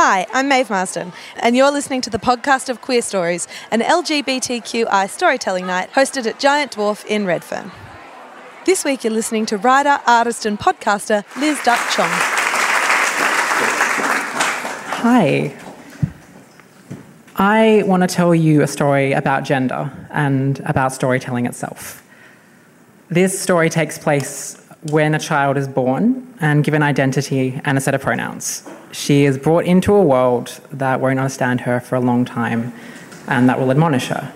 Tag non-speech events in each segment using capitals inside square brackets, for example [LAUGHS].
Hi, I'm Maeve Marsden, and you're listening to the podcast of Queerstories, an LGBTQI storytelling night hosted at Giant Dwarf in Redfern. This week you're listening to writer, artist, and podcaster Liz Duck Chong. Hi. I want to tell you a story about gender and about storytelling itself. This story takes place when a child is born and given identity and a set of pronouns. She is brought into a world that won't understand her for a long time and that will admonish her.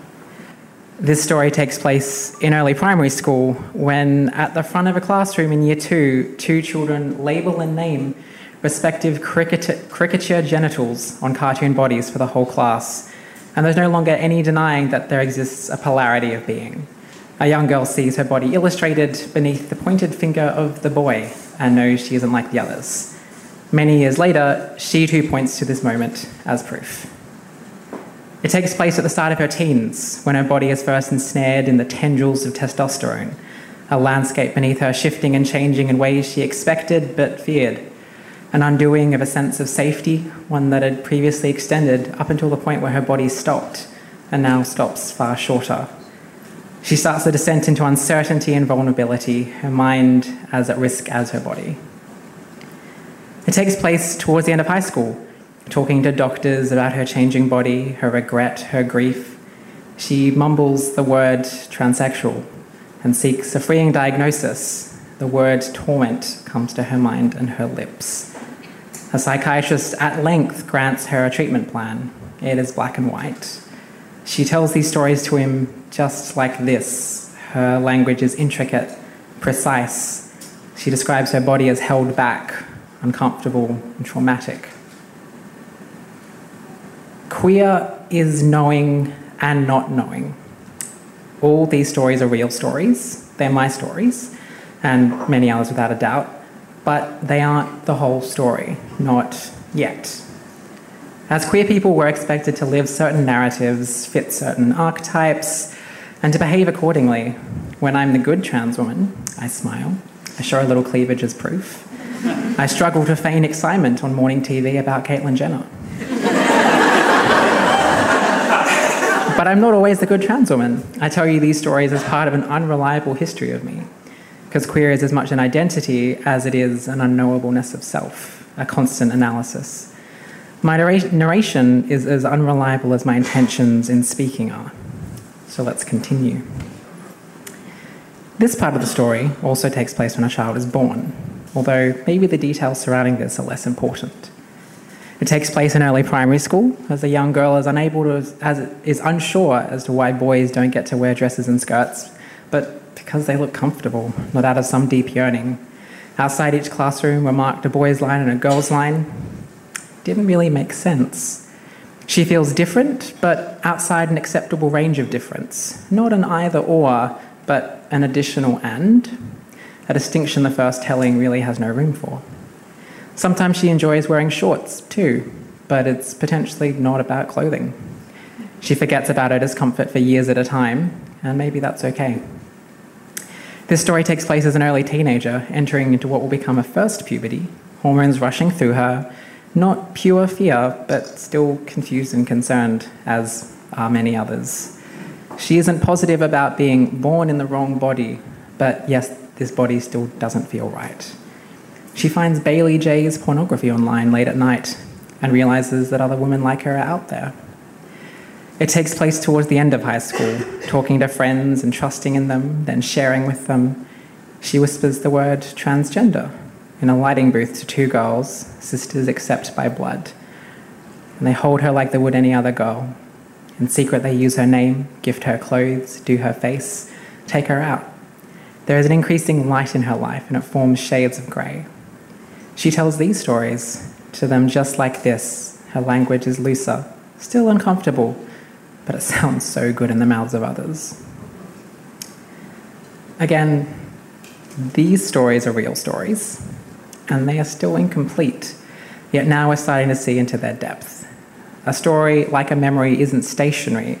This story takes place in early primary school when, at the front of a classroom in year two, two children label and name respective cricket- genitals on cartoon bodies for the whole class. And there's no longer any denying that there exists a polarity of being. A young girl sees her body illustrated beneath the pointed finger of the boy and knows she isn't like the others. Many years later, she too points to this moment as proof. It takes place at the start of her teens, when her body is first ensnared in the tendrils of testosterone, a landscape beneath her shifting and changing in ways she expected but feared an undoing of a sense of safety, one that had previously extended up until the point where her body stopped and now stops far shorter. She starts the descent into uncertainty and vulnerability, her mind as at risk as her body. It takes place towards the end of high school, talking to doctors about her changing body, her regret, her grief. She mumbles the word transsexual and seeks a freeing diagnosis. The word torment comes to her mind and her lips. A psychiatrist at length grants her a treatment plan. It is black and white. She tells these stories to him just like this. Her language is intricate, precise. She describes her body as held back, uncomfortable, and traumatic. Queer is knowing and not knowing. All these stories are real stories. They're my stories, and many others without a doubt but they aren't the whole story, not yet. As queer people, we're expected to live certain narratives, fit certain archetypes, and to behave accordingly. When I'm the good trans woman, I smile. I show a little cleavage as proof. I struggle to feign excitement on morning TV about Caitlyn Jenner. but I'm not always the good trans woman. I tell you these stories as part of an unreliable history of me because queer is as much an identity as it is an unknowableness of self, a constant analysis. My narration is as unreliable as my intentions in speaking are. So let's continue. This part of the story also takes place when a child is born, although maybe the details surrounding this are less important. It takes place in early primary school as a young girl is unable to, as, is unsure as to why boys don't get to wear dresses and skirts, but because they look comfortable, not out of some deep yearning. Outside each classroom were marked a boys' line and a girls' line. Didn't really make sense. She feels different, but outside an acceptable range of difference. Not an either or, but an additional and. A distinction the first telling really has no room for. Sometimes she enjoys wearing shorts too, but it's potentially not about clothing. She forgets about her discomfort for years at a time, and maybe that's okay. This story takes place as an early teenager, entering into what will become a first puberty, hormones rushing through her, not pure fear, but still confused and concerned, as are many others. She isn't positive about being born in the wrong body, but yes, this body still doesn't feel right. She finds Bailey Jay's pornography online late at night and realizes that other women like her are out there. It takes place towards the end of high school, talking to friends and trusting in them, then sharing with them. She whispers the word transgender in a lighting booth to two girls, sisters except by blood. And they hold her like they would any other girl. In secret, they use her name, gift her clothes, do her face, take her out. There is an increasing light in her life, and it forms shades of grey. She tells these stories to them just like this. Her language is looser, still uncomfortable, but it [LAUGHS] sounds so good in the mouths of others. Again, these stories are real stories, and they are still incomplete. Yet now we're starting to see into their depth. A story, like a memory, isn't stationary.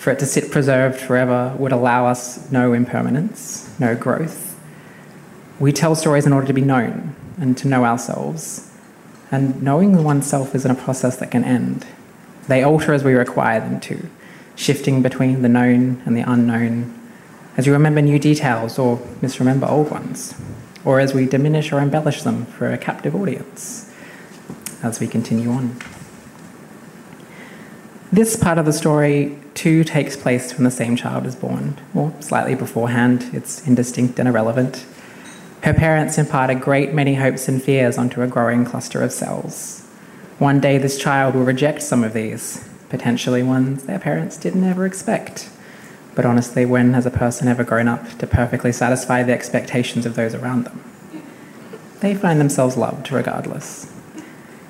For it to sit preserved forever would allow us no impermanence, no growth. We tell stories in order to be known and to know ourselves. And knowing oneself isn't a process that can end. They alter as we require them to, shifting between the known and the unknown, as we remember new details or misremember old ones, or as we diminish or embellish them for a captive audience, as we continue on. This part of the story, too, takes place when the same child is born, or slightly beforehand. It's indistinct and irrelevant. Her parents impart a great many hopes and fears onto a growing cluster of cells. One day, this child will reject some of these, potentially ones their parents didn't ever expect. But honestly, when has a person ever grown up to perfectly satisfy the expectations of those around them? They find themselves loved regardless.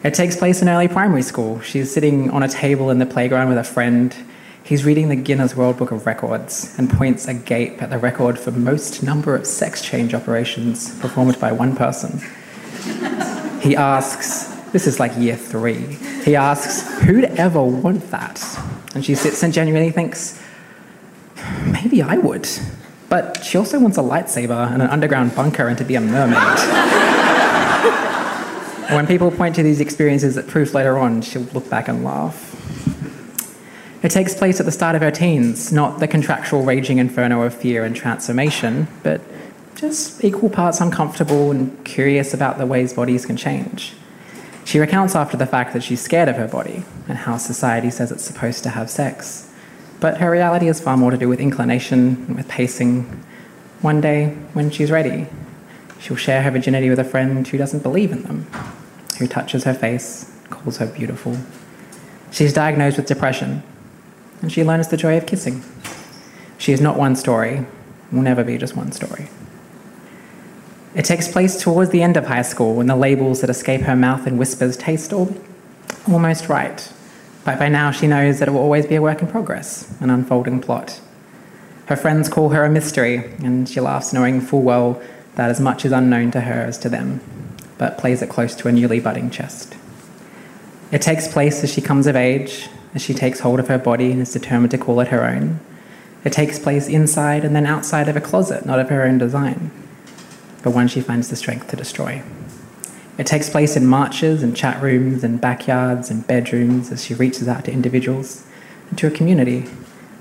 It takes place in early primary school. She's sitting on a table in the playground with a friend. He's reading the Guinness World Book of Records and points agape at the record for most number of sex change operations performed by one person. He asks, this is like year three, he asks, who'd ever want that? And she sits and genuinely thinks, maybe I would. But she also wants a lightsaber and an underground bunker and to be a mermaid. [LAUGHS] When people point to these experiences at proof later on, she'll look back and laugh. It takes place at the start of her teens, not the contractual raging inferno of fear and transformation, but just equal parts uncomfortable and curious about the ways bodies can change. She recounts after the fact that she's scared of her body and how society says it's supposed to have sex. But her reality has far more to do with inclination and with pacing. One day, when she's ready, she'll share her virginity with a friend who doesn't believe in them who touches her face, calls her beautiful. She's diagnosed with depression, and she learns the joy of kissing. She is not one story, will never be just one story. It takes place towards the end of high school when the labels that escape her mouth in whispers taste all, almost right. But by now she knows that it will always be a work in progress, an unfolding plot. Her friends call her a mystery, and she laughs knowing full well that as much is unknown to her as to them but plays it close to a newly budding chest. It takes place as she comes of age, as she takes hold of her body and is determined to call it her own. It takes place inside and then outside of a closet, not of her own design, but one she finds the strength to destroy. It takes place in marches and chat rooms and backyards and bedrooms as she reaches out to individuals and to a community,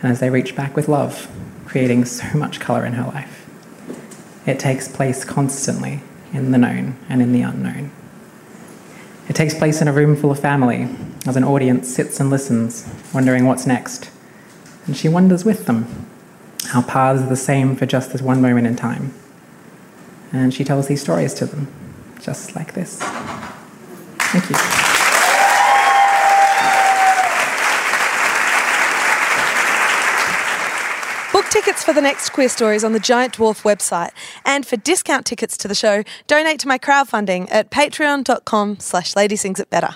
and as they reach back with love, creating so much colour in her life. It takes place constantly in the known and in the unknown. It takes place in a room full of family as an audience sits and listens, wondering what's next. And she wonders with them. Our paths are the same for just this one moment in time. And she tells these stories to them, just like this. Thank you. Book tickets for the next Queerstories on the Giant Dwarf website. And for discount tickets to the show, donate to my crowdfunding at patreon.com slash better.